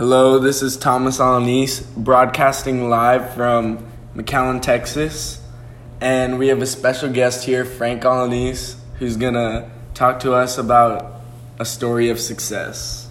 Hello, this is Thomas Alanis broadcasting live from McAllen, Texas. And we have a special guest here, Frank Alanis, who's gonna talk to us about a story of success.